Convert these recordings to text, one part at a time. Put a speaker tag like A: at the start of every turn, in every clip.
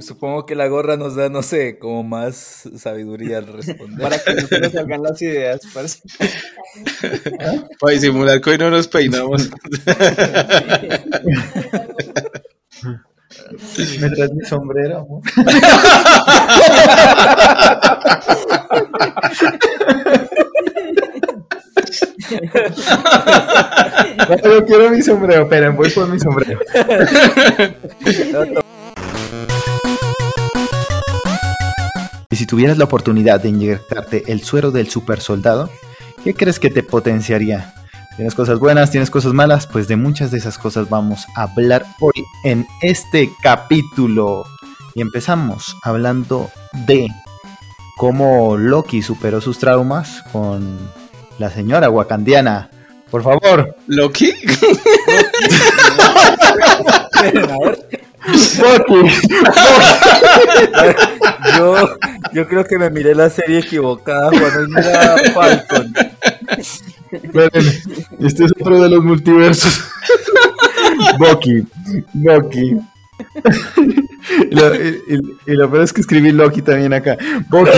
A: Supongo que la gorra nos da, no sé, como más sabiduría al responder.
B: Para que no se nos salgan las ideas, parce.
C: Para disimular que hoy no nos peinamos.
D: ¿Me traes mi sombrero, amor? No, yo quiero mi sombrero, esperen, voy por mi sombrero. Y tuvieras la oportunidad de inyectarte el suero del super soldado, ¿qué crees que te potenciaría? ¿Tienes cosas buenas? ¿Tienes cosas malas? Pues de muchas de esas cosas vamos a hablar hoy en este capítulo. Y empezamos hablando de cómo Loki superó sus traumas con la señora wakandiana. Por favor,
C: ¿Loki?
A: A ver,
D: Loki.
A: Yo, yo creo que me miré la serie equivocada cuando era Falcon.
D: Este es otro de los multiversos. Bucky, Bucky. Y lo peor es que escribí Loki también acá. Bucky.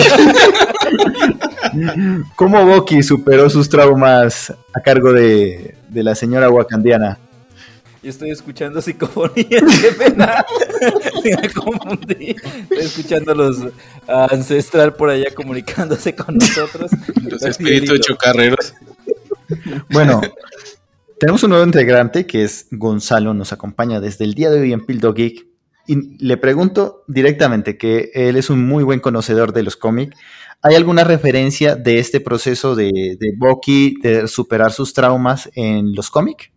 D: ¿Cómo Bucky superó sus traumas a cargo de, de la señora wakandiana?
A: Yo estoy escuchando psicofonías, qué pena. Me confundí. Estoy escuchando a los a ancestral por allá comunicándose con nosotros.
C: Los espíritus chocarreros.
D: Bueno, tenemos un nuevo integrante que es Gonzalo, nos acompaña desde el día de hoy en Pildo Geek. Y le pregunto directamente, que él es un muy buen conocedor de los cómics. ¿Hay alguna referencia de este proceso de, de Bucky de superar sus traumas en los cómics?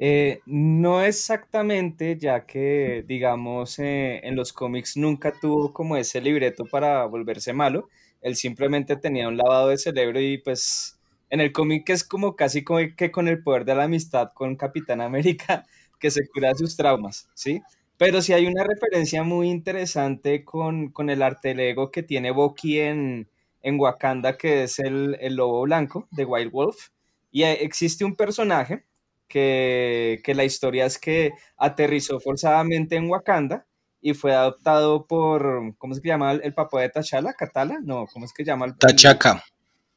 B: Eh, no exactamente, ya que, digamos, eh, en los cómics nunca tuvo como ese libreto para volverse malo. Él simplemente tenía un lavado de cerebro y pues en el cómic es como casi como que con el poder de la amistad con Capitán América que se cura sus traumas, ¿sí? Pero sí hay una referencia muy interesante con, con el arte Lego que tiene Bucky en, en Wakanda, que es el, el lobo blanco de Wild Wolf. Y eh, existe un personaje que, que la historia es que aterrizó forzadamente en Wakanda y fue adoptado por, ¿cómo es que llama el, el papá de T'Challa? ¿Catala? No, ¿cómo es que llama? el-
C: Tachaca.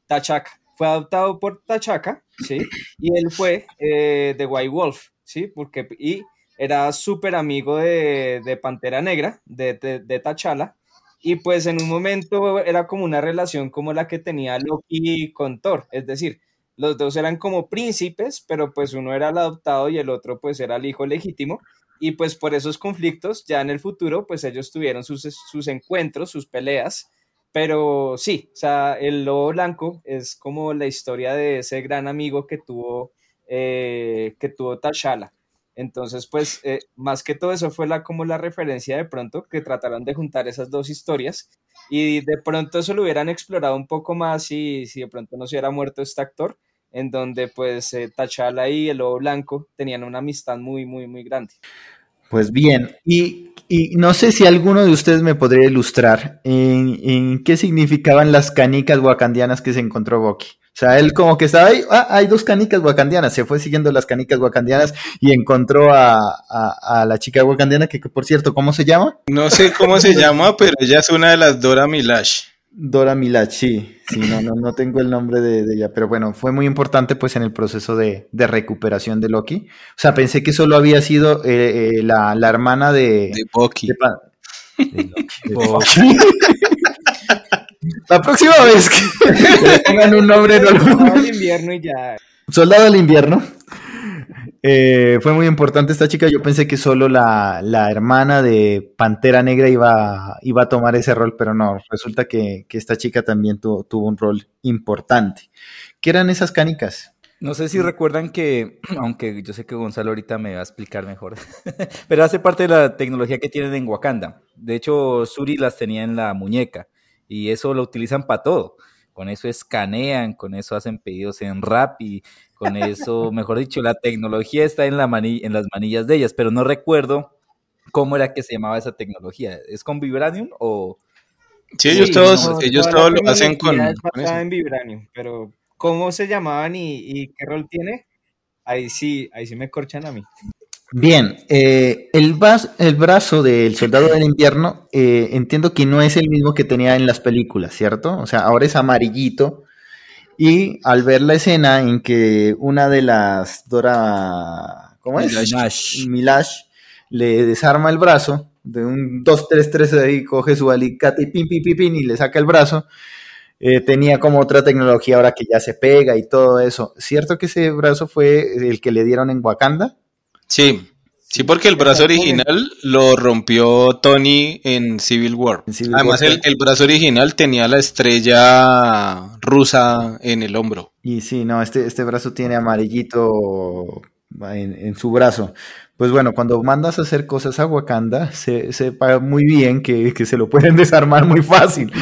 B: Tachaca. Fue adoptado por Tachaca, ¿sí? Y él fue eh, de White Wolf, ¿sí? Porque, y era súper amigo de, de Pantera Negra, de, de, de T'Challa, y pues en un momento era como una relación como la que tenía Loki con Thor, es decir, los dos eran como príncipes, pero pues uno era el adoptado y el otro pues era el hijo legítimo, y pues por esos conflictos ya en el futuro pues ellos tuvieron sus, sus encuentros, sus peleas, pero sí, o sea, el lobo blanco es como la historia de ese gran amigo que tuvo, eh, que tuvo T'Challa. Entonces, pues, eh, más que todo eso fue la, como la referencia de pronto, que trataron de juntar esas dos historias y de pronto eso lo hubieran explorado un poco más si, si de pronto no se hubiera muerto este actor, en donde pues eh, T'Challa y el lobo blanco tenían una amistad muy, muy, muy grande.
D: Pues bien, y, y no sé si alguno de ustedes me podría ilustrar en, en qué significaban las canicas wakandianas que se encontró Bucky. O sea, él como que estaba ahí, ah, hay dos canicas wakandianas, se fue siguiendo las canicas wakandianas y encontró a, a- a la chica wakandiana que, que, por cierto, ¿cómo se llama?
C: No sé cómo se llama, pero ella es una de las Dora Milash.
D: Dora Milaje, sí, sí, no, no, no tengo el nombre de, de ella, pero bueno, fue muy importante pues en el proceso de, de recuperación de Loki. O sea, pensé que solo había sido eh, eh, la, la hermana de...
C: De Bucky.
D: de Pa- de Loki, Bucky. La próxima vez que le pongan un nombre no lo-
B: Todo el invierno y ya.
D: Soldado del invierno. Eh, fue muy importante esta chica. Yo pensé que solo la, la hermana de Pantera Negra iba, iba a tomar ese rol, pero no. Resulta que, que esta chica también tuvo, tuvo un rol importante. ¿Qué eran esas canicas?
A: No sé si recuerdan que, aunque yo sé que Gonzalo ahorita me va a explicar mejor, pero hace parte de la tecnología que tienen en Wakanda. De hecho, Suri las tenía en la muñeca y eso lo utilizan para todo. Con eso escanean, con eso hacen pedidos en Rappi, con eso, mejor dicho, la tecnología está en, la mani- en las manillas de ellas, pero no recuerdo cómo era que se llamaba esa tecnología. ¿Es con Vibranium o...?
C: Sí, ellos
A: Sí,
C: todos,
B: No,
C: ellos todos lo hacen con,
B: es
C: con
B: basada
C: eso.
B: en Vibranium, pero ¿cómo se llamaban y, y qué rol tiene? Ahí sí, ahí sí me corchan a mí.
D: Bien, eh, el, el brazo del soldado del invierno eh, entiendo que no es el mismo que tenía en las películas, ¿cierto? O sea, ahora es amarillito. Y al ver la escena en que una de las Dora, ¿cómo es?
A: Nash.
D: Milash le desarma el brazo, de un 2-3-3 ahí coge su alicate y pin, pin, pin, pin, y le saca el brazo. Eh, tenía como otra tecnología ahora que ya se pega y todo eso. ¿Cierto que ese brazo fue el que le dieron en Wakanda?
C: Sí, sí, porque el brazo original lo rompió Tony en Civil War.
D: En Civil
C: Además,
D: War.
C: el, el brazo original tenía la estrella rusa en el hombro.
D: Y sí, no, este, este brazo tiene amarillito en, en su brazo. Pues bueno, cuando mandas a hacer cosas a Wakanda, se, sepa muy bien que, que se lo pueden desarmar muy fácil.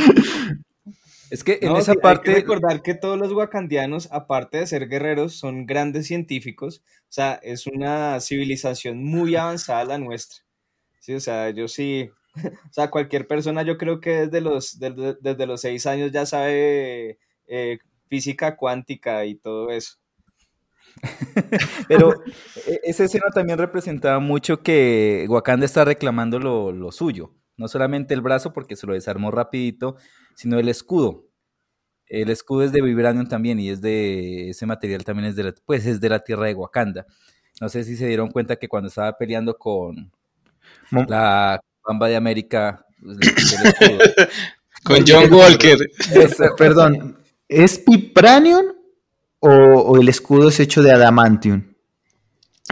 A: Es que en
B: No,
A: esa
B: sí, hay que
A: parte,
B: recordar que todos los wakandianos, aparte de ser guerreros, son grandes científicos. O sea, es una civilización muy avanzada la nuestra. Sí, o sea, yo sí. O sea, cualquier persona, yo creo que desde los, desde, desde los seis años ya sabe eh, física cuántica y todo eso.
A: pero e- esa escena también representaba mucho que Wakanda está reclamando lo, lo suyo. No solamente el brazo, porque se lo desarmó rapidito, sino el escudo. El escudo es de Vibranium también y es de ese material también es de la, pues es de la tierra de Wakanda. No sé si se dieron cuenta que cuando estaba peleando con la Bamba de América, pues, el escudo.
C: Con John Walker.
D: Es- perdón, ¿es Vibranium o, o el escudo es hecho de adamantium?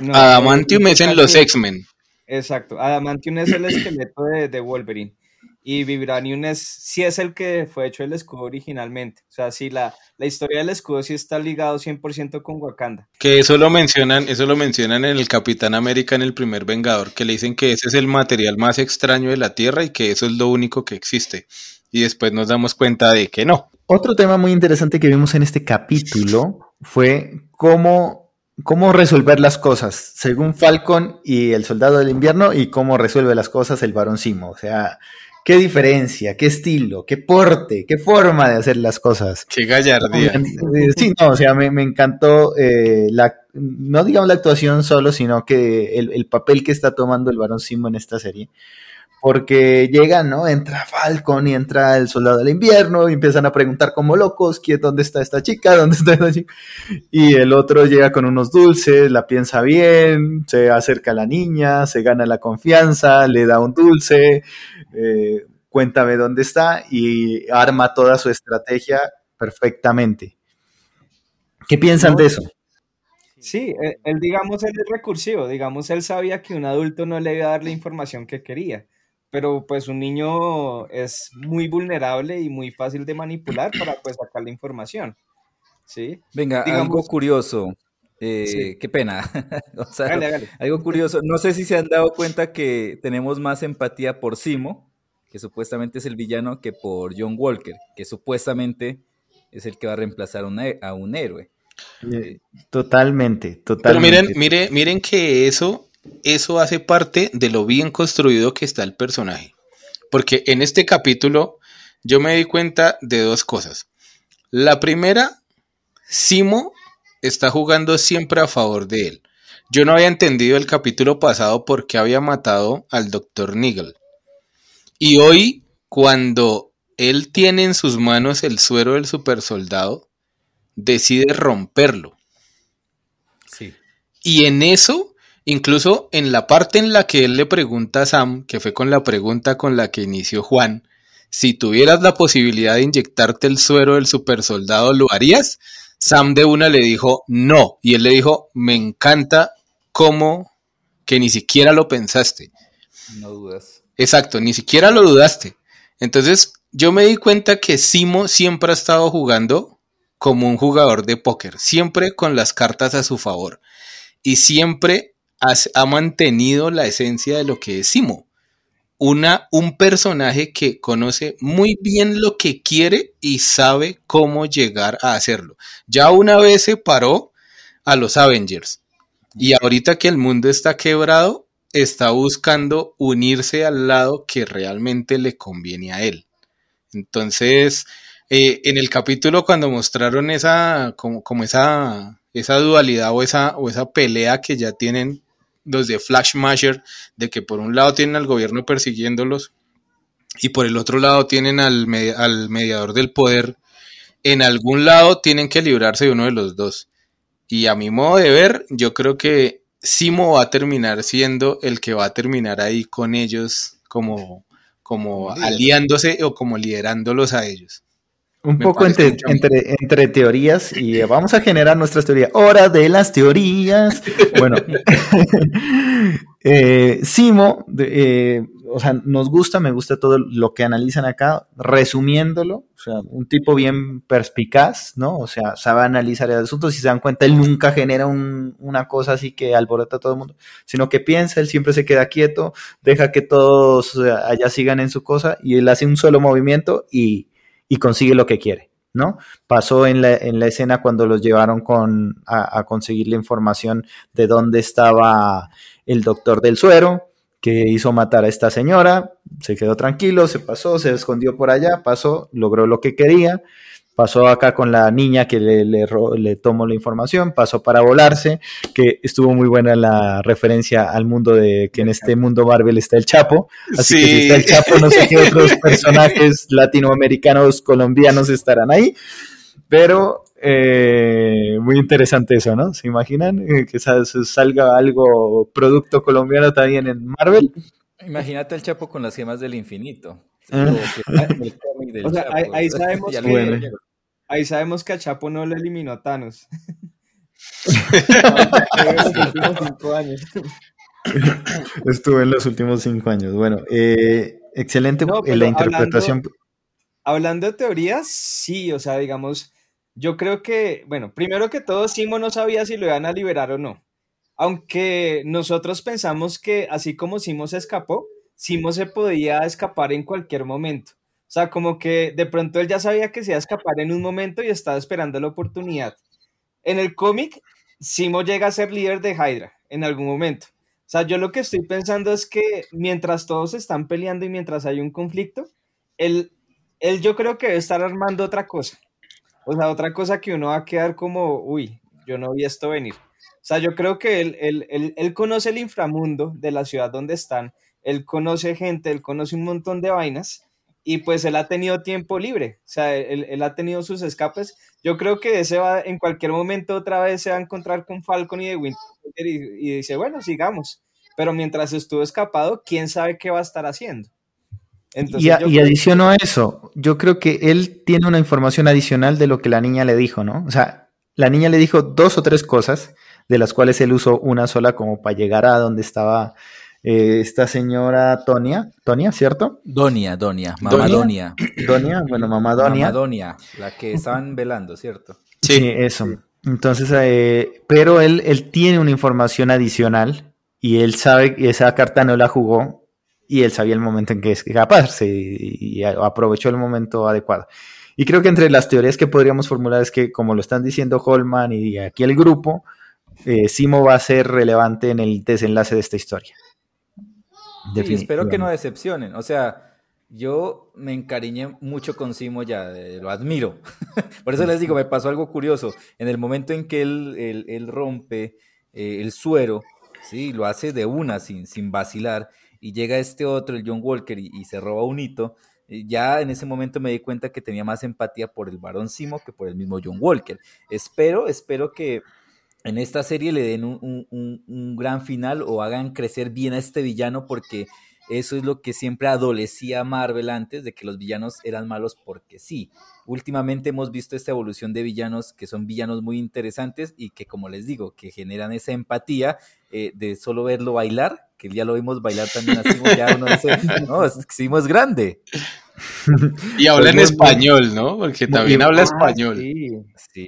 B: No,
C: Adamantium es en los X-Men.
B: Exacto. Adamantium es el esqueleto de, de Wolverine. Y Vibranium es, sí es el que fue hecho el escudo originalmente. O sea, sí, la, la historia del escudo sí está ligado 100% con Wakanda.
C: Que eso lo mencionan, eso lo mencionan en el Capitán América en el primer Vengador, que le dicen que ese es el material más extraño de la Tierra y que eso es lo único que existe. Y después nos damos cuenta de que no.
D: Otro tema muy interesante que vimos en este capítulo fue cómo, cómo resolver las cosas, según Falcon y el Soldado del Invierno, y cómo resuelve las cosas el Barón Simo. O sea, qué diferencia, qué estilo, qué porte, qué forma de hacer las cosas.
C: Qué gallardía.
D: Sí, no, o sea, me, me encantó eh, la, no digamos la actuación solo, sino que el, el papel que está tomando el Barón Simo en esta serie. Porque llegan, ¿no? Entra Falcon y entra el Soldado del Invierno y empiezan a preguntar como locos, ¿quién, ¿dónde está esta chica? ¿Dónde está esta chica? Y el otro llega con unos dulces, la piensa bien, se acerca a la niña, se gana la confianza, le da un dulce, eh, cuéntame dónde está y arma toda su estrategia perfectamente. ¿Qué piensan de eso?
B: Sí, él, él, digamos, él es recursivo. Digamos, él sabía que un adulto no le iba a dar la información que quería. Pero pues un niño es muy vulnerable y muy fácil de manipular para pues sacar la información. ¿Sí?
A: Venga,
B: Digamos-
A: algo curioso. Eh,
B: Sí.
A: Qué pena. Algo curioso. No sé si se han dado cuenta que tenemos más empatía por Simo, que supuestamente es el villano, que por John Walker, que supuestamente es el que va a reemplazar a un, he- a un héroe.
D: Eh, Totalmente,
C: Pero
D: totalmente.
C: miren, mire, miren que eso, eso hace parte de lo bien construido que está el personaje. Porque en este capítulo yo me di cuenta de dos cosas. La primera, Simo está jugando siempre a favor de él. Yo no había entendido el capítulo pasado por qué había matado al Dr. Nigel. Y hoy, cuando él tiene en sus manos el suero del supersoldado, decide romperlo.
A: Sí.
C: Y en eso, incluso en la parte en la que él le pregunta a Sam, que fue con la pregunta con la que inició Juan, si tuvieras la posibilidad de inyectarte el suero del supersoldado, ¿lo harías? Sam de una le dijo no. Y él le dijo, me encanta cómo que ni siquiera lo pensaste.
A: No dudas.
C: Exacto, ni siquiera lo dudaste. Entonces, yo me di cuenta que Simo siempre ha estado jugando como un jugador de póker, siempre con las cartas a su favor. Y siempre ha mantenido la esencia de lo que es Simo. Una, un personaje que conoce muy bien lo que quiere y sabe cómo llegar a hacerlo. Ya una vez se paró a los Avengers. Y ahorita que el mundo está quebrado, está buscando unirse al lado que realmente le conviene a él. Entonces, eh, en el capítulo cuando mostraron esa, como, como esa, esa dualidad o esa, o esa pelea que ya tienen los de Flash Masher, de que por un lado tienen al gobierno persiguiéndolos y por el otro lado tienen al, al mediador del poder, en algún lado tienen que librarse de uno de los dos. Y a mi modo de ver, yo creo que Simo va a terminar siendo el que va a terminar ahí con ellos como, como aliándose o como liderándolos a ellos.
D: Un poco entre, entre, entre, teorías y vamos a generar nuestras teorías. Hora de las teorías. Bueno, eh, Simo, eh, o sea, nos gusta, me gusta todo lo que analizan acá, resumiéndolo, o sea, un tipo bien perspicaz, ¿no? O sea, sabe analizar el asunto, si se dan cuenta, él nunca genera una cosa así que alborota a todo el mundo, sino que piensa, él siempre se queda quieto, deja que todos allá sigan en su cosa y él hace un solo movimiento y y consigue lo que quiere, ¿no? Pasó en la, en la escena cuando los llevaron con, a, conseguir la información de dónde estaba el doctor del suero, que hizo matar a esta señora, se quedó tranquilo, se pasó, se escondió por allá, pasó, logró lo que quería, pasó acá con la niña que le, le, tomó la información, pasó para volarse, que estuvo muy buena la referencia al mundo de que en este mundo Marvel está el Chapo, así que si está el Chapo, no sé qué otros personajes latinoamericanos, colombianos estarán ahí, pero eh, muy interesante eso, ¿no? ¿Se imaginan eh, que salga algo, producto colombiano también en Marvel?
A: Imagínate el Chapo con las gemas del infinito.
B: Ah. o sea, ahí, sabemos que, Ahí sabemos que a Chapo no lo eliminó Thanos.
D: Estuvo en los últimos cinco años. Bueno, eh, excelente la interpretación.
B: Hablando, de teorías, sí, o sea, digamos, yo creo que, bueno, primero que todo, Simo no sabía si lo iban a liberar o no. Aunque nosotros pensamos que así como Simo se escapó, Simo se podía escapar en cualquier momento. O sea, como que de pronto él ya sabía que se iba a escapar en un momento y estaba esperando la oportunidad. En el cómic, Simo llega a ser líder de Hydra en algún momento. O sea, yo lo que estoy pensando es que mientras todos están peleando y mientras hay un conflicto, él, él yo creo que debe estar armando otra cosa. O sea, otra cosa que uno va a quedar como, uy, yo no vi esto venir. O sea, yo creo que él, él, él conoce el inframundo de la ciudad donde están, él conoce gente, él conoce un montón de vainas y pues él ha tenido tiempo libre, o sea, él, ha tenido sus escapes. Yo creo que ese va, en cualquier momento otra vez se va a encontrar con Falcon y de Winter y, dice, bueno, sigamos. Pero mientras estuvo escapado, quién sabe qué va a estar haciendo.
D: y, y adiciono a eso, yo creo que él tiene una información adicional de lo que la niña le dijo, ¿no? O sea, la niña le dijo dos o tres cosas, de las cuales él usó una sola como para llegar a donde estaba eh, esta señora Tonia, Tonia, ¿cierto?
A: Donia, Donia, mamá Donia.
D: Donia, bueno, mamá Donia.
A: Mamá Donia, la que estaban velando, ¿cierto?
D: Sí, eso. Entonces, eh, pero él, él tiene una información adicional y él sabe que esa carta no la jugó y él sabía el momento en que escaparse y, y aprovechó el momento adecuado. Y creo que entre las teorías que podríamos formular es que, como lo están diciendo Holman y aquí el grupo, eh, Simo va a ser relevante en el desenlace de esta historia.
A: Y espero que no decepcionen. O sea, yo me encariñé mucho con Simo ya, lo admiro. Por eso les digo, me pasó algo curioso. En el momento en que él, él, rompe eh, el suero, ¿sí? lo hace de una, sin, sin vacilar, y llega este otro, el John Walker, y, se roba un hito. Ya en ese momento me di cuenta que tenía más empatía por el varón Simo que por el mismo John Walker. Espero, espero que en esta serie le den un, gran final o hagan crecer bien a este villano porque eso es lo que siempre adolecía Marvel antes de que los villanos eran malos porque sí. Últimamente hemos visto esta evolución de villanos que son villanos muy interesantes y que como les digo, que generan esa empatía eh, de solo verlo bailar, que ya lo vimos bailar también así, ya uno dice, no, es grande.
C: Y habla en pues español, ¿no? Porque también habla español.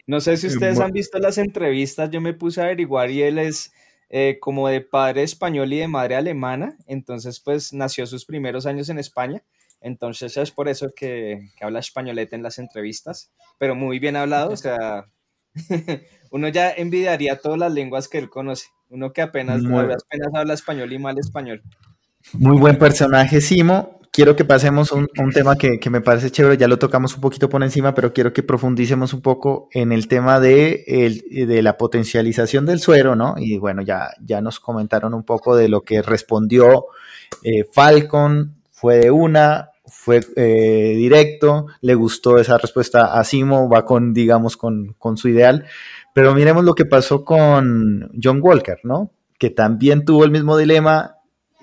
B: No sé si ustedes han visto las entrevistas, yo me puse a averiguar y él es eh, como de padre español y de madre alemana, entonces pues nació sus primeros años en España, entonces es por eso que, habla españolete en las entrevistas, pero muy bien hablado, o sea, uno ya envidiaría todas las lenguas que él conoce, uno que apenas, apenas habla español y mal español.
D: Muy buen personaje, Simo quiero que pasemos un, tema que, me parece chévere, ya lo tocamos un poquito por encima, pero quiero que profundicemos un poco en el tema de, la potencialización del suero, ¿no? Y bueno, ya, nos comentaron un poco de lo que respondió eh, Falcon, fue de una, fue eh, directo, le gustó esa respuesta a Simo, va con, digamos, con su ideal, pero miremos lo que pasó con John Walker, ¿no? Que también tuvo el mismo dilema,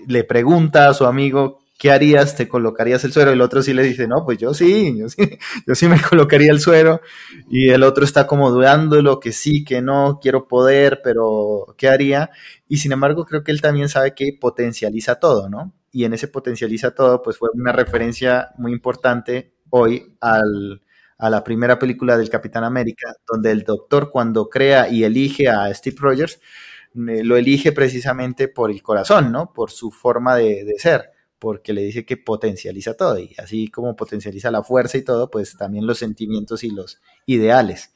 D: le pregunta a su amigo ¿qué harías? ¿Te colocarías el suero? El otro sí le dice, no, pues yo sí, yo sí, yo sí me colocaría el suero. Y el otro está como dudándolo, que sí, que no, quiero poder, pero ¿qué haría? Y sin embargo, creo que él también sabe que potencializa todo, ¿no? Y en ese potencializa todo, pues fue una referencia muy importante hoy a la primera película del Capitán América, donde el doctor cuando crea y elige a Steve Rogers, lo elige precisamente por el corazón, ¿no? Por su forma de ser porque le dice que potencializa todo y así como potencializa la fuerza y todo, pues también los sentimientos y los ideales.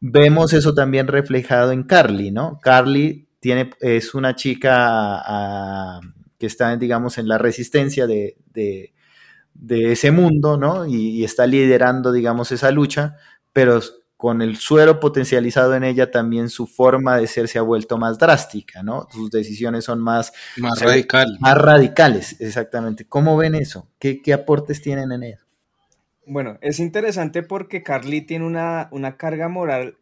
D: Vemos eso también reflejado en Carly, ¿no? Carly tiene, es una chica uh, que está, digamos, en la resistencia de, de, ese mundo, ¿no? Y, está liderando, digamos, esa lucha, pero con el suero potencializado en ella, también su forma de ser se ha vuelto más drástica, ¿no? Sus decisiones son más...
C: Más radicales.
D: Más radicales, exactamente. ¿Cómo ven eso? ¿Qué, qué aportes tienen en eso?
B: Bueno, es interesante porque Carly tiene una, una carga moral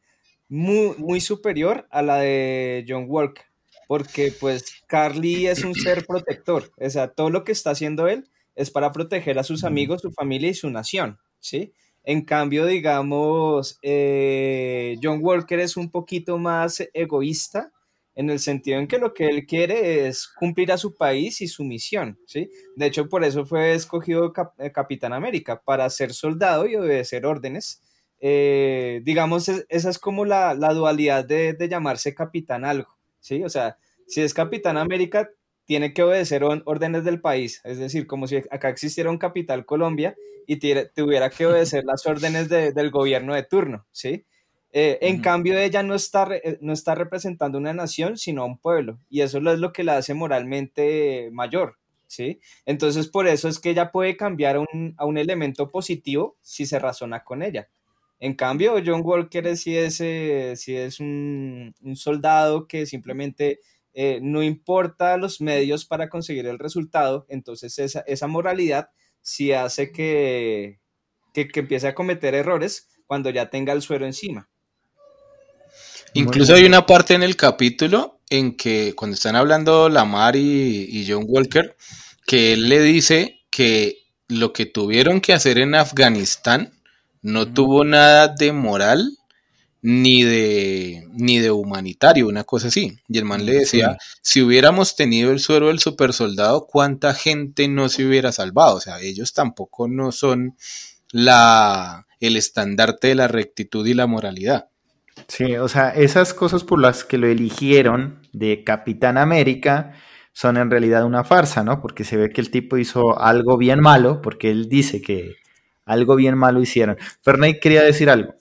B: muy, muy superior a la de John Walker, porque pues Carly es un ser protector, o sea, todo lo que está haciendo él es para proteger a sus amigos, su familia y su nación, ¿sí? En cambio, digamos, eh, John Walker es un poquito más egoísta en el sentido en que lo que él quiere es cumplir a su país y su misión, ¿sí? De hecho, por eso fue escogido eh, Capitán América, para ser soldado y obedecer órdenes. Eh, digamos, es, esa es como la, la dualidad de, de, llamarse Capitán algo, ¿sí? O sea, si es Capitán América, tiene que obedecer órdenes del país, es decir, como si acá existiera un capital Colombia y tuviera que obedecer las órdenes de, del gobierno de turno, ¿sí? Eh, en uh -huh. cambio, ella no está, no está representando una nación, sino a un pueblo, y eso es lo que la hace moralmente mayor, ¿sí? Entonces, por eso es que ella puede cambiar a un, a un elemento positivo si se razona con ella. En cambio, John Walker sí es, eh, sí es un, un soldado que simplemente eh, no importa los medios para conseguir el resultado, entonces esa, esa moralidad sí hace que, que, que, empiece a cometer errores cuando ya tenga el suero encima.
C: Incluso hay una parte en el capítulo en que cuando están hablando Lamar y, y John Walker, que él le dice que lo que tuvieron que hacer en Afganistán no mm. tuvo nada de moral ni de ni de humanitario, una cosa así. Y el man le decía, sí. si hubiéramos tenido el suero del super soldado, ¿cuánta gente no se hubiera salvado? O sea, ellos tampoco no son la el estandarte de la rectitud y la moralidad.
D: Sí, o sea, esas cosas por las que lo eligieron de Capitán América son en realidad una farsa, ¿no? Porque se ve que el tipo hizo algo bien malo, porque él dice que algo bien malo hicieron. Fernay quería decir algo.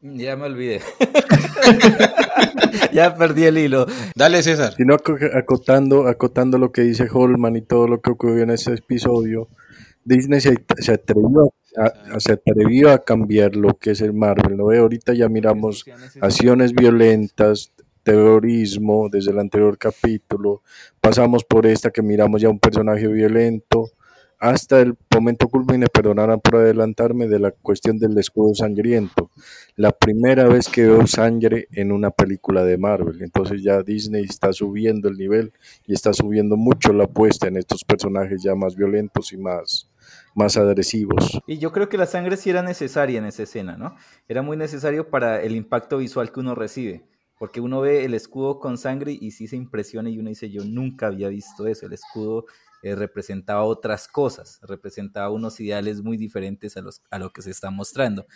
A: Ya me olvidé. ya perdí el hilo.
C: Dale, César.
E: Sino acotando, acotando lo que dice Holman y todo lo que ocurrió en ese episodio, Disney se, se atrevió a, se atrevió a cambiar lo que es el Marvel. ¿no? Ahorita ya miramos acciones violentas, terrorismo desde el anterior capítulo, pasamos por esta que miramos ya un personaje violento, hasta el momento culmine, perdonarán por adelantarme, de la cuestión del escudo sangriento. La primera vez que veo sangre en una película de Marvel. Entonces ya Disney está subiendo el nivel y está subiendo mucho la apuesta en estos personajes ya más violentos y más, más agresivos.
A: Y yo creo que la sangre sí era necesaria en esa escena, ¿no? Era muy necesario para el impacto visual que uno recibe. Porque uno ve el escudo con sangre y sí se impresiona y uno dice, yo nunca había visto eso. El escudo eh, representaba otras cosas, representaba unos ideales muy diferentes a, los, a lo que se está mostrando.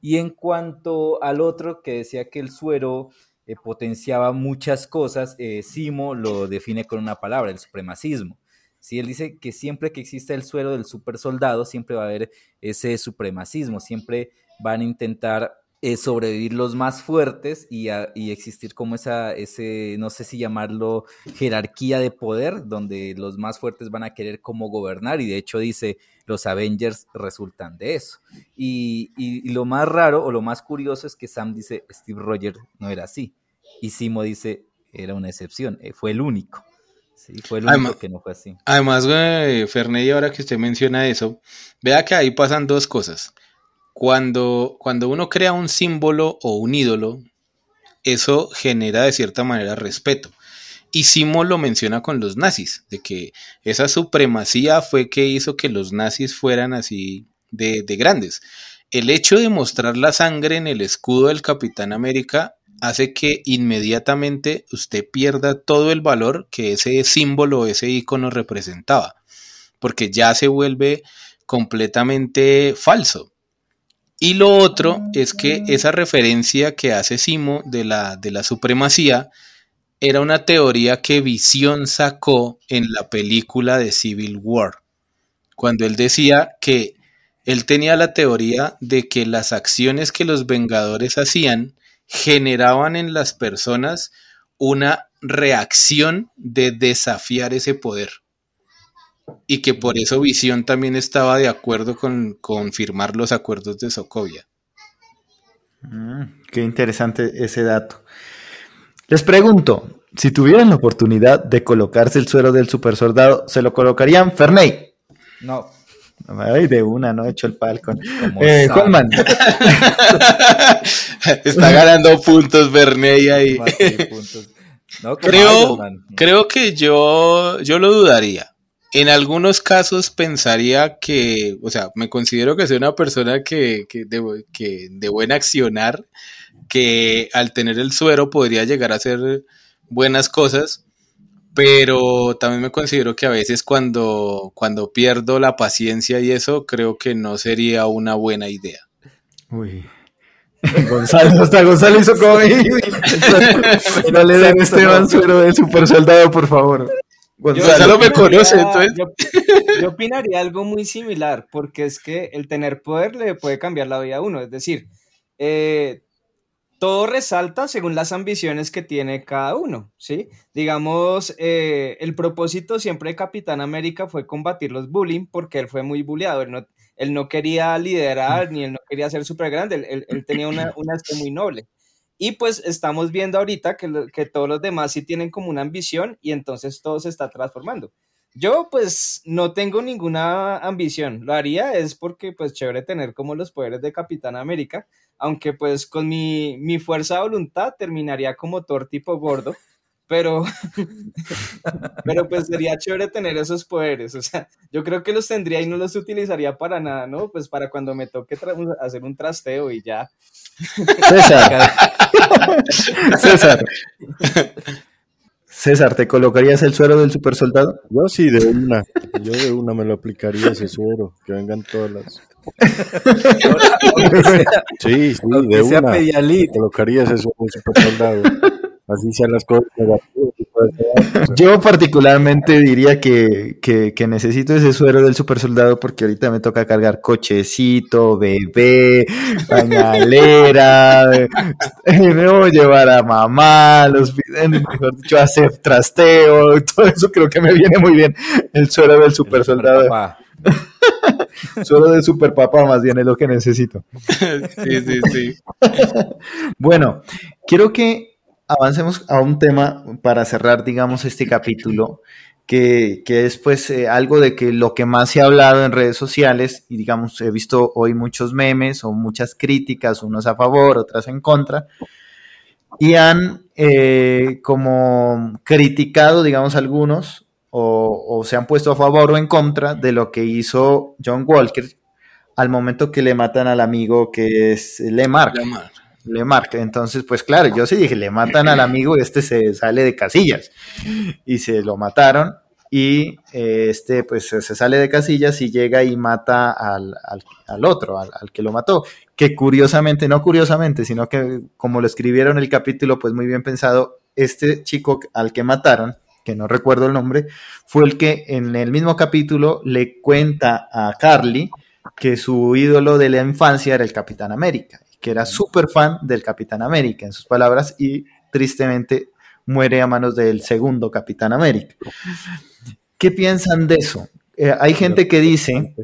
A: Y en cuanto al otro que decía que el suero eh, potenciaba muchas cosas, eh, Simo lo define con una palabra, el supremacismo. Si él dice que siempre que exista el suero del super soldado, siempre va a haber ese supremacismo, siempre van a intentar eh, sobrevivir los más fuertes y, a- y existir como esa, ese, no sé si llamarlo jerarquía de poder, donde los más fuertes van a querer cómo gobernar y de hecho dice, los Avengers resultan de eso. Y, y- y lo más raro o lo más curioso es que Sam dice, Steve Rogers no era así. Y Simo dice, era una excepción, eh, fue el único. Sí, fue el único
C: Además-
A: que no fue así.
C: Además, Ferney, ahora que usted menciona eso, vea que ahí pasan dos cosas. Cuando, cuando uno crea un símbolo o un ídolo, eso genera de cierta manera respeto. Y Simo lo menciona con los nazis, de que esa supremacía fue que hizo que los nazis fueran así de, de grandes. El hecho de mostrar la sangre en el escudo del Capitán América hace que inmediatamente usted pierda todo el valor que ese símbolo, ese icono representaba, porque ya se vuelve completamente falso. Y lo otro es que esa referencia que hace Simo de la, de la supremacía era una teoría que Visión sacó en la película de Civil War, cuando él decía que él tenía la teoría de que las acciones que los Vengadores hacían generaban en las personas una reacción de desafiar ese poder. Y que por eso Visión también estaba de acuerdo con, con firmar los acuerdos de Sokovia.
D: Mm, qué interesante ese dato. Les pregunto, si tuvieran la oportunidad de colocarse el suero del super soldado, ¿se lo colocarían? Ferney.
A: No,
D: Ay, de una, no he hecho el
A: como
D: Eh, Juanman,
C: Está ganando puntos Berney ahí.
A: puntos. No,
C: Creo, creo que yo, yo lo dudaría. En algunos casos pensaría que, o sea, me considero que soy una persona que, que, de, que de buen accionar, que al tener el suero podría llegar a hacer buenas cosas, pero también me considero que a veces cuando, cuando pierdo la paciencia y eso, creo que no sería una buena idea.
D: Uy. Gonzalo, hasta Gonzalo hizo como. no le den Esteban suero del super soldado, por favor.
C: Gonzalo me
B: opinaría-
C: conoce, entonces.
B: Yo, yo opinaría algo muy similar, porque es que el tener poder le puede cambiar la vida a uno. Es decir, eh, todo resalta según las ambiciones que tiene cada uno, ¿sí? Digamos, eh, el propósito siempre de Capitán América fue combatir los bullying, porque él fue muy bulleado. Él no, él no quería liderar, ni él no quería ser súper grande. Él, él- él tenía una, una muy noble. Y pues estamos viendo ahorita que, que todos los demás sí tienen como una ambición y entonces todo se está transformando. Yo pues no tengo ninguna ambición, lo haría es porque pues chévere tener como los poderes de Capitán América, aunque pues con mi, mi fuerza de voluntad terminaría como Thor tipo gordo, pero, pero pues sería chévere tener esos poderes, o sea, yo creo que los tendría y no los utilizaría para nada, ¿no? Pues para cuando me toque hacer un trasteo y ya.
D: César. César. César, ¿te colocarías el suero del super soldado?
E: Yo sí, de una. Yo de una me lo aplicaría ese suero. Que vengan todas las. Sí, sí, de una.
A: Pedialit.
E: Colocaría ese suero del super soldado. Así sean las cosas negativas.
D: Yo particularmente diría que, que- que necesito ese suero del super soldado porque ahorita me toca cargar cochecito, bebé, pañalera, me voy a llevar a mamá, los mejor dicho, hacer trasteo, todo eso creo que me viene muy bien. El suero del super soldado, suero del super papá más bien es lo que necesito.
C: Sí, sí, sí.
D: Bueno, quiero que avancemos a un tema para cerrar, digamos, este capítulo, que, que es pues eh, algo de que lo que más se ha hablado en redes sociales, y digamos, he visto hoy muchos memes o muchas críticas, unos a favor, otras en contra, y han eh, como criticado, digamos, algunos, o, o se han puesto a favor o en contra de lo que hizo John Walker al momento que le matan al amigo que es Lemarck.
C: La mar.
D: Le marca. Entonces, pues claro, yo sí dije, le matan al amigo este se sale de casillas. Y se lo mataron. Y este, pues se se sale de casillas y llega y mata al, al- al otro, al, al que lo mató. Que curiosamente, no curiosamente, sino que como lo escribieron el capítulo, pues muy bien pensado, este chico al que mataron, que no recuerdo el nombre, fue el que en el mismo capítulo le cuenta a Carly que su ídolo de la infancia era el Capitán América. Que era súper fan del Capitán América, en sus palabras, y tristemente muere a manos del segundo Capitán América. ¿Qué piensan de eso? Eh, hay gente que dice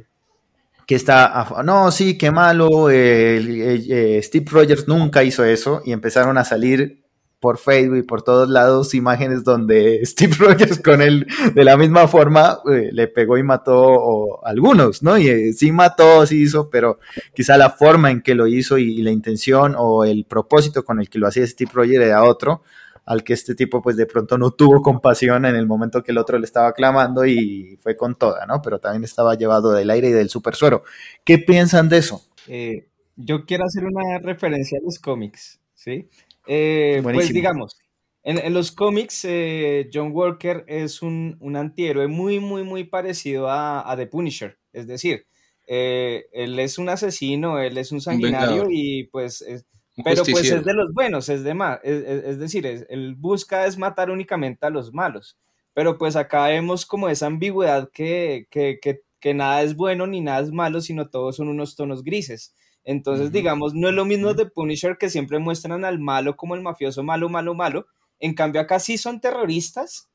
D: que está, no, sí, qué malo, eh, Steve Rogers nunca hizo eso y empezaron a salir por Facebook y por todos lados imágenes donde Steve Rogers con él de la misma forma eh, le pegó y mató a algunos, ¿no? Y sí mató, sí hizo, pero quizá la forma en que lo hizo y, la intención o el propósito con el que lo hacía Steve Rogers era otro al que este tipo pues de pronto no tuvo compasión en el momento que el otro le estaba clamando y fue con toda, ¿no? Pero también estaba llevado del aire y del super suero. ¿Qué piensan de eso?
B: Eh, yo quiero hacer una referencia a los cómics, ¿sí? Eh, pues digamos, en, los cómics eh, John Walker es un, antihéroe muy, muy, muy parecido a, The Punisher, es decir, él es un asesino, él es un sanguinario y pues... Pero pues es de los buenos, es de más, es, decir, él busca es matar únicamente a los malos. Pero pues acá vemos como esa ambigüedad que, que, nada es bueno ni nada es malo, sino todos son unos tonos grises. Entonces, digamos, no es lo mismo de Punisher que siempre muestran al malo como el mafioso malo, malo, malo. En cambio, acá sí son terroristas,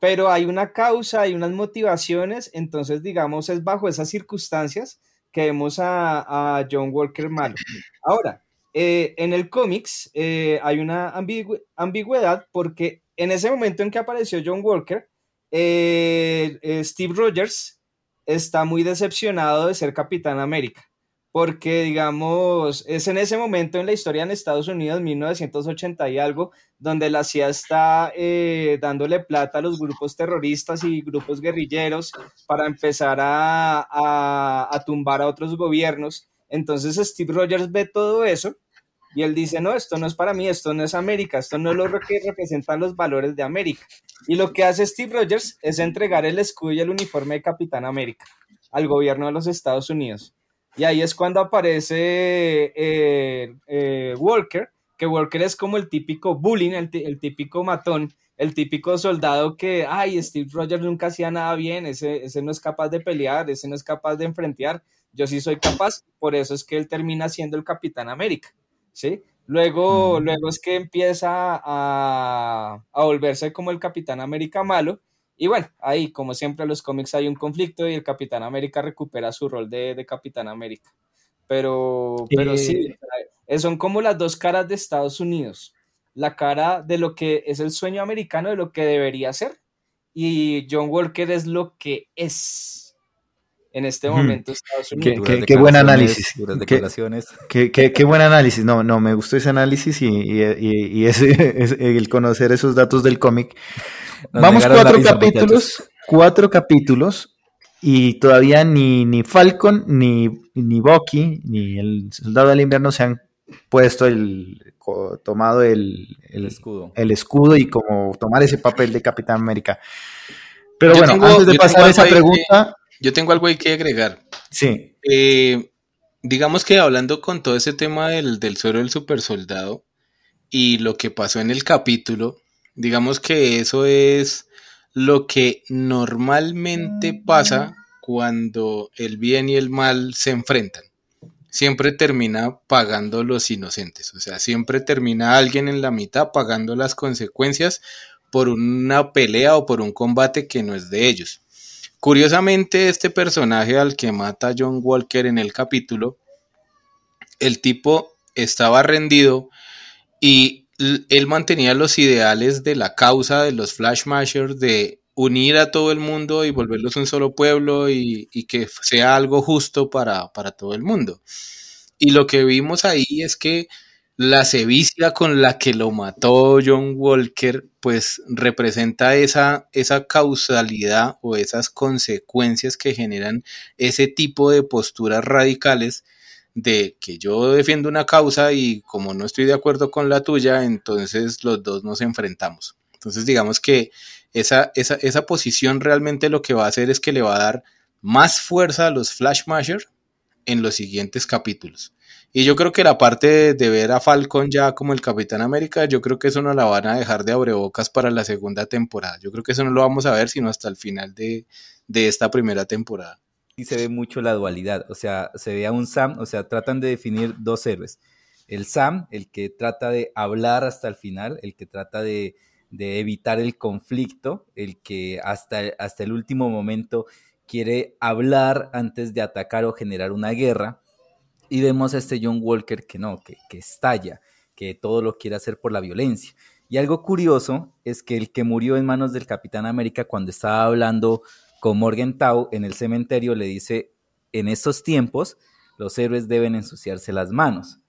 B: pero hay una causa, hay unas motivaciones. Entonces, digamos, es bajo esas circunstancias que vemos a, a John Walker malo. Ahora, eh, en el cómics eh, hay una ambigüedad porque en ese momento en que apareció John Walker, eh, Steve Rogers está muy decepcionado de ser Capitán América, porque digamos, es en ese momento en la historia en Estados Unidos, 1980 y algo, donde la CIA está dándole plata a los grupos terroristas y grupos guerrilleros para empezar a, a tumbar a otros gobiernos. Entonces Steve Rogers ve todo eso y él dice, no, esto no es para mí, esto no es América, esto no es lo que representan los valores de América. Y lo que hace Steve Rogers es entregar el escudo y el uniforme de Capitán América al gobierno de los Estados Unidos. Y ahí es cuando aparece eh, eh, Walker, que Walker es como el típico bullying, el, típico matón, el típico soldado que, ay, Steve Rogers nunca hacía nada bien, ese, ese no es capaz de pelear, ese no es capaz de enfrentar, yo sí soy capaz, por eso es que él termina siendo el Capitán América. ¿sí? Luego, luego es que empieza a, volverse como el Capitán América malo. Y bueno, ahí, como siempre en los cómics hay un conflicto y el Capitán América recupera su rol de, Capitán América. Pero, pero sí, eh, son como las dos caras de Estados Unidos. La cara de lo que es el sueño americano, de lo que debería ser. Y John Walker es lo que es en este momento Estados Unidos.
D: Qué, buen análisis. Qué, qué, buen análisis. No, no, me gustó ese análisis y, y, ese, el conocer esos datos del cómic. Vamos cuatro capítulos, cuatro capítulos y todavía ni, ni Falcon, ni, ni Bucky, ni el Soldado del Invierno se han puesto el tomado el, el, escudo. el escudo y como tomar ese papel de Capitán América. Pero bueno, antes de pasar a esa pregunta,
C: yo tengo algo ahí que agregar.
D: Sí.
C: Eh, digamos que hablando con todo ese tema del, del suero del super soldado y lo que pasó en el capítulo, digamos que eso es lo que normalmente pasa cuando el bien y el mal se enfrentan. Siempre termina pagando los inocentes, o sea, siempre termina alguien en la mitad pagando las consecuencias por una pelea o por un combate que no es de ellos. Curiosamente, este personaje al que mata John Walker en el capítulo, el tipo estaba rendido y él mantenía los ideales de la causa de los Flash Mashers de unir a todo el mundo y volverlos un solo pueblo y, que sea algo justo para, para todo el mundo. Y lo que vimos ahí es que la sevicia con la que lo mató John Walker, pues representa esa, esa causalidad o esas consecuencias que generan ese tipo de posturas radicales de que yo defiendo una causa y como no estoy de acuerdo con la tuya, entonces los dos nos enfrentamos. Entonces digamos que esa, esa, esa posición realmente lo que va a hacer es que le va a dar más fuerza a los Flash Masher en los siguientes capítulos. Y yo creo que la parte de, ver a Falcon ya como el Capitán América, yo creo que eso no la van a dejar de abrebocas para la segunda temporada. Yo creo que eso no lo vamos a ver sino hasta el final de, esta primera temporada.
A: Y se ve mucho la dualidad, o sea, se ve a un Sam, o sea, tratan de definir dos héroes. el Sam, el que trata de hablar hasta el final, el que trata de, evitar el conflicto, el que hasta, hasta el último momento quiere hablar antes de atacar o generar una guerra. Y vemos a este John Walker que no, que, que estalla, que todo lo quiere hacer por la violencia. Y algo curioso es que el que murió en manos del Capitán América cuando estaba hablando con Morgenthau en el cementerio le dice, en estos tiempos los héroes deben ensuciarse las manos.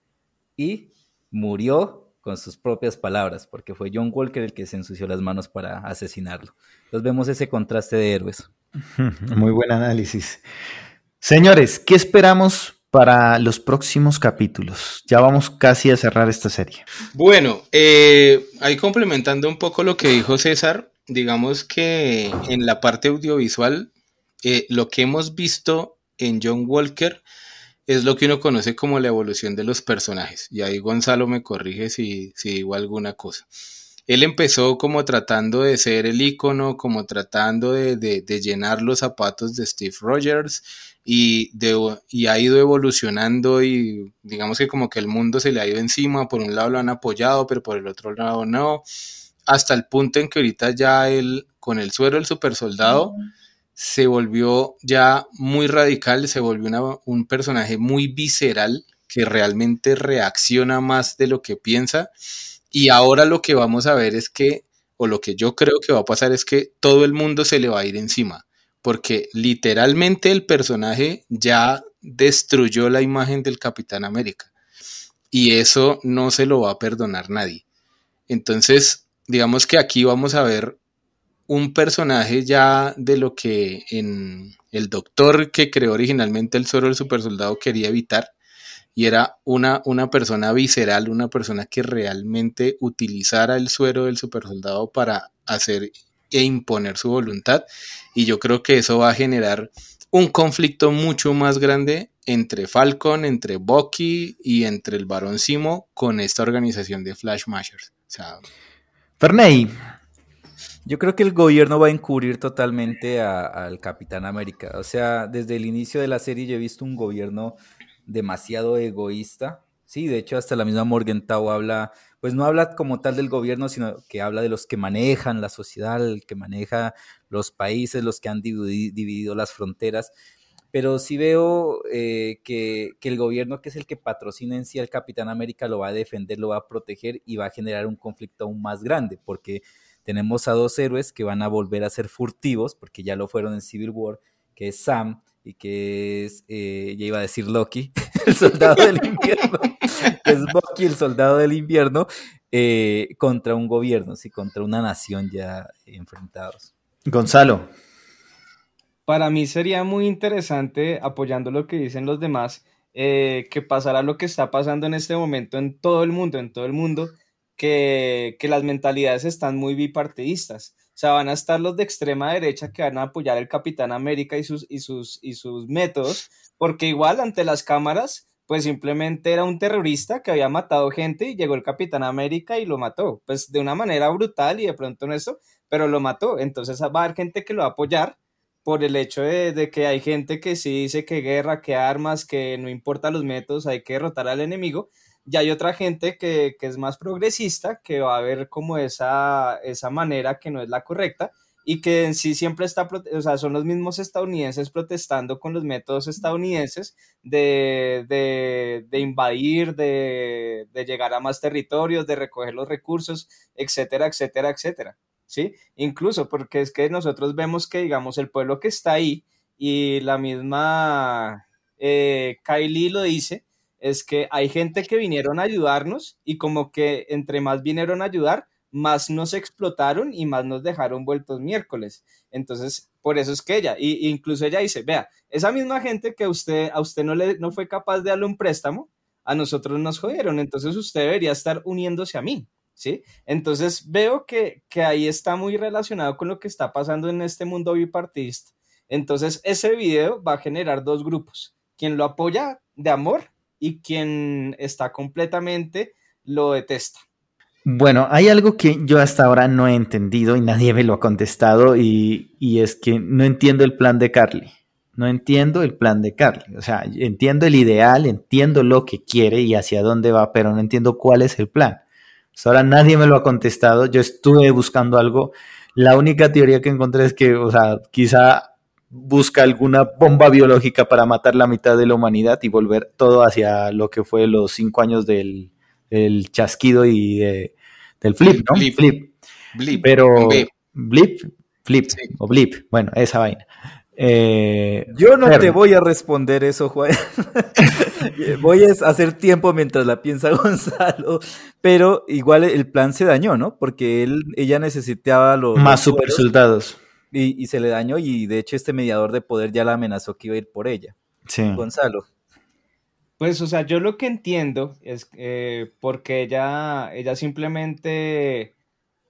A: Y murió con sus propias palabras, porque fue John Walker el que se ensució las manos para asesinarlo. Entonces vemos ese contraste de héroes.
D: Muy buen análisis. Señores, ¿qué esperamos para los próximos capítulos? Ya vamos casi a cerrar esta serie.
C: Bueno, eh, ahí complementando un poco lo que dijo César, digamos que en la parte audiovisual, eh, lo que hemos visto en John Walker es lo que uno conoce como la evolución de los personajes. Y ahí Gonzalo me corrige si, si digo alguna cosa. Él empezó como tratando de ser el icono, como tratando de, de, llenar los zapatos de Steve Rogers y, de, y ha ido evolucionando y digamos que como que el mundo se le ha ido encima, por un lado lo han apoyado, pero por el otro lado no hasta el punto en que ahorita ya él, con el suero del super soldado, se volvió ya muy radical, se volvió un personaje muy visceral que realmente reacciona más de lo que piensa. Y ahora lo que vamos a ver es que, o lo que yo creo que va a pasar es que todo el mundo se le va a ir encima, porque literalmente el personaje ya destruyó la imagen del Capitán América. Y eso no se lo va a perdonar nadie. Entonces, digamos que aquí vamos a ver un personaje ya de lo que en el doctor que creó originalmente el suero del supersoldado quería evitar y era una, una persona visceral, una persona que realmente utilizara el suero del supersoldado para hacer e imponer su voluntad y yo creo que eso va a generar un conflicto mucho más grande entre Falcon, entre Bucky y entre el Barón Simo con esta organización de Flash Mashers. O sea,
D: Ferney.
A: Yo creo que el gobierno va a encubrir totalmente al Capitán América. O sea, desde el inicio de la serie yo he visto un gobierno demasiado egoísta. Sí, de hecho hasta la misma Morgenthau habla, pues no habla como tal del gobierno, sino que habla de los que manejan la sociedad, el que maneja los países, los que han dividido las fronteras. Pero sí veo eh, que, el gobierno, que es el que patrocina en sí al Capitán América, lo va a defender, lo va a proteger y va a generar un conflicto aún más grande, porque tenemos a dos héroes que van a volver a ser furtivos, porque ya lo fueron en Civil War, que es Sam y que es, eh, ya iba a decir Loki, el soldado del invierno, que es Bucky, el soldado del invierno, eh, contra un gobierno, sí, contra una nación ya enfrentados.
D: Gonzalo
B: para mí sería muy interesante, apoyando lo que dicen los demás, eh, que pasara lo que está pasando en este momento en todo el mundo, en todo el mundo, que, las mentalidades están muy bipartidistas. O sea, van a estar los de extrema derecha que van a apoyar al Capitán América y sus, y sus, y sus métodos, porque igual ante las cámaras, pues simplemente era un terrorista que había matado gente y llegó el Capitán América y lo mató, pues de una manera brutal y de pronto en eso, pero lo mató. Entonces va a haber gente que lo va a apoyar por el hecho de, que hay gente que sí dice que guerra, que armas, que no importa los métodos, hay que derrotar al enemigo, y hay otra gente que, es más progresista, que va a ver como esa, esa manera que no es la correcta, y que en sí siempre está, o sea, son los mismos estadounidenses protestando con los métodos estadounidenses de, de invadir, de, de llegar a más territorios, de recoger los recursos, etcétera, etcétera, etcétera. ¿sí? Incluso porque es que nosotros vemos que, digamos, el pueblo que está ahí y la misma eh, Kylie lo dice, es que hay gente que vinieron a ayudarnos y como que entre más vinieron a ayudar, más nos explotaron y más nos dejaron vueltos miércoles. Entonces, por eso es que ella, y incluso ella dice, vea, esa misma gente que usted, a usted no, le, no fue capaz de darle un préstamo, a nosotros nos jodieron, entonces usted debería estar uniéndose a mí. ¿sí? Entonces veo que, ahí está muy relacionado con lo que está pasando en este mundo bipartidista. Entonces ese video va a generar dos grupos, quien lo apoya de amor y quien está completamente lo detesta.
D: Bueno, hay algo que yo hasta ahora no he entendido y nadie me lo ha contestado y, y es que no entiendo el plan de Carly. No entiendo el plan de Carly. O sea, entiendo el ideal, entiendo lo que quiere y hacia dónde va, pero no entiendo cuál es el plan. Hasta ahora nadie me lo ha contestado. Yo estuve buscando algo. La única teoría que encontré es que, o sea, quizá busca alguna bomba biológica para matar la mitad de la humanidad y volver todo hacia lo que fue los cinco años del, del chasquido y de- del flip, ¿no?
C: Blip.
D: Flip.
C: Blip,
D: Pero blip, flip
C: Sí.
D: o blip, bueno, esa vaina. Eh,
A: Yo no te voy a responder eso, Juan. voy a hacer tiempo mientras la piensa Gonzalo. Pero igual el plan se dañó, ¿no? Porque él, ella necesitaba los
D: más super soldados.
A: Y, y se le dañó. Y de hecho, este mediador de poder ya la amenazó que iba a ir por ella.
D: Sí.
A: Gonzalo.
B: Pues, o sea, yo lo que entiendo es eh, porque ella, ella simplemente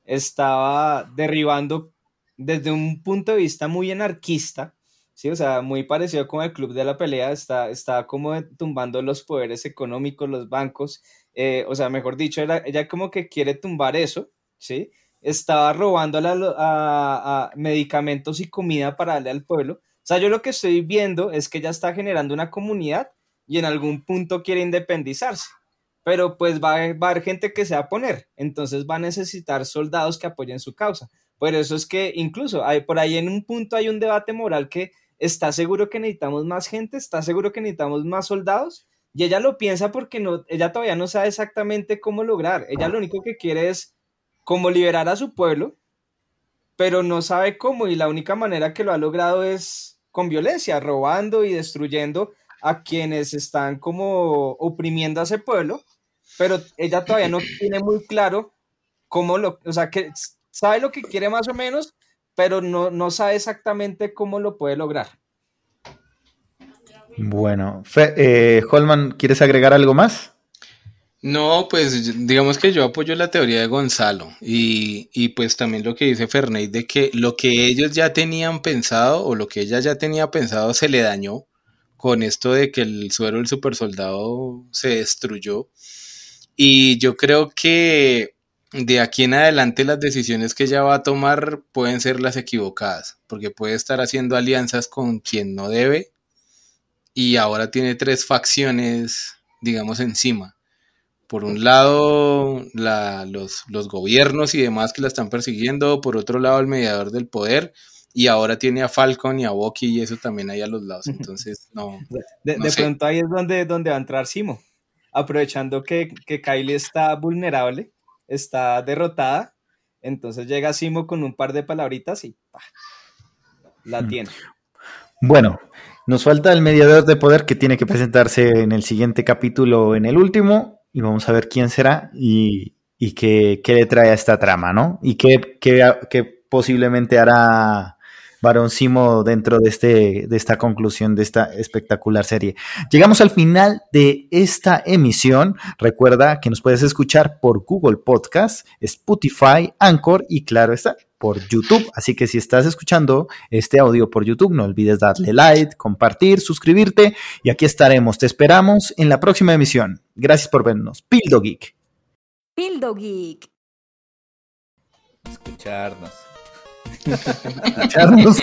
B: estaba derribando desde un punto de vista muy anarquista, ¿sí? O sea, muy parecido con el club de la pelea, está, está como tumbando los poderes económicos, los bancos, eh, o sea, mejor dicho, era- ella como que quiere tumbar eso, ¿sí? Estaba robando a, a- a medicamentos y comida para darle al pueblo. O sea, yo lo que estoy viendo es que ella está generando una comunidad y en algún punto quiere independizarse. Pero pues va a, va haber gente que se va a poner, entonces va a necesitar soldados que apoyen su causa. Por eso es que incluso hay, por ahí en un punto hay un debate moral que está seguro que necesitamos más gente, está seguro que necesitamos más soldados, y ella lo piensa porque no, ella todavía no sabe exactamente cómo lograr. Ella lo único que quiere es como liberar a su pueblo, pero no sabe cómo, y la única manera que lo ha logrado es con violencia, robando y destruyendo a quienes están como oprimiendo a ese pueblo, pero ella todavía no tiene muy claro cómo lo, o sea, que sabe lo que quiere más o menos, pero no, no sabe exactamente cómo lo puede lograr.
D: Bueno, Fe- eh, Holman, ¿quieres agregar algo más?
C: No, pues digamos que yo apoyo la teoría de Gonzalo y, y pues también lo que dice Ferney de que lo que ellos ya tenían pensado o lo que ella ya tenía pensado se le dañó con esto de que el suero del supersoldado se destruyó. Y yo creo que de aquí en adelante las decisiones que ella va a tomar pueden ser las equivocadas porque puede estar haciendo alianzas con quien no debe y ahora tiene tres facciones digamos encima por un lado la- los, los gobiernos y demás que la están persiguiendo, por otro lado el mediador del poder, y ahora tiene a Falcon y a Bucky y eso también ahí a los lados. Entonces, no.
B: De,
C: No
B: de
C: sé.
B: pronto ahí es donde, donde va a entrar Simo, aprovechando que, que Kylie está vulnerable, está derrotada, entonces llega Simo con un par de palabritas y ¡pah! la tiene.
D: Bueno, nos falta el mediador de poder que tiene que presentarse en el siguiente capítulo, o en el último, y vamos a ver quién será y, y qué, qué le trae a esta trama, ¿no? Y qué, qué- qué posiblemente hará Barón Simo dentro de, este, de esta conclusión de esta espectacular serie. Llegamos al final de esta emisión. Recuerda que nos puedes escuchar por Google Podcast, Spotify, Anchor y claro está, por YouTube. Así que si estás escuchando este audio por YouTube, no olvides darle like, compartir, suscribirte y aquí estaremos. Te esperamos en la próxima emisión. Gracias por vernos. Pildo Geek.
F: Pildo Geek.
A: Escucharnos.
D: Escucharnos.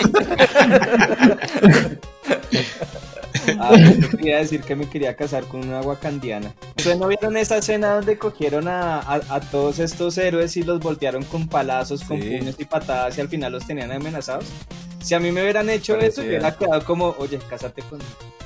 B: Ah, yo quería decir que me quería casar con una wakandiana. ¿Ustedes no vieron esa escena donde cogieron a, a- a todos estos héroes y los voltearon con palazos, con
A: Sí.
B: puños y patadas y al final los tenían amenazados? Si a mí me hubieran hecho eso, hubiera quedado como, oye, cásate conmigo.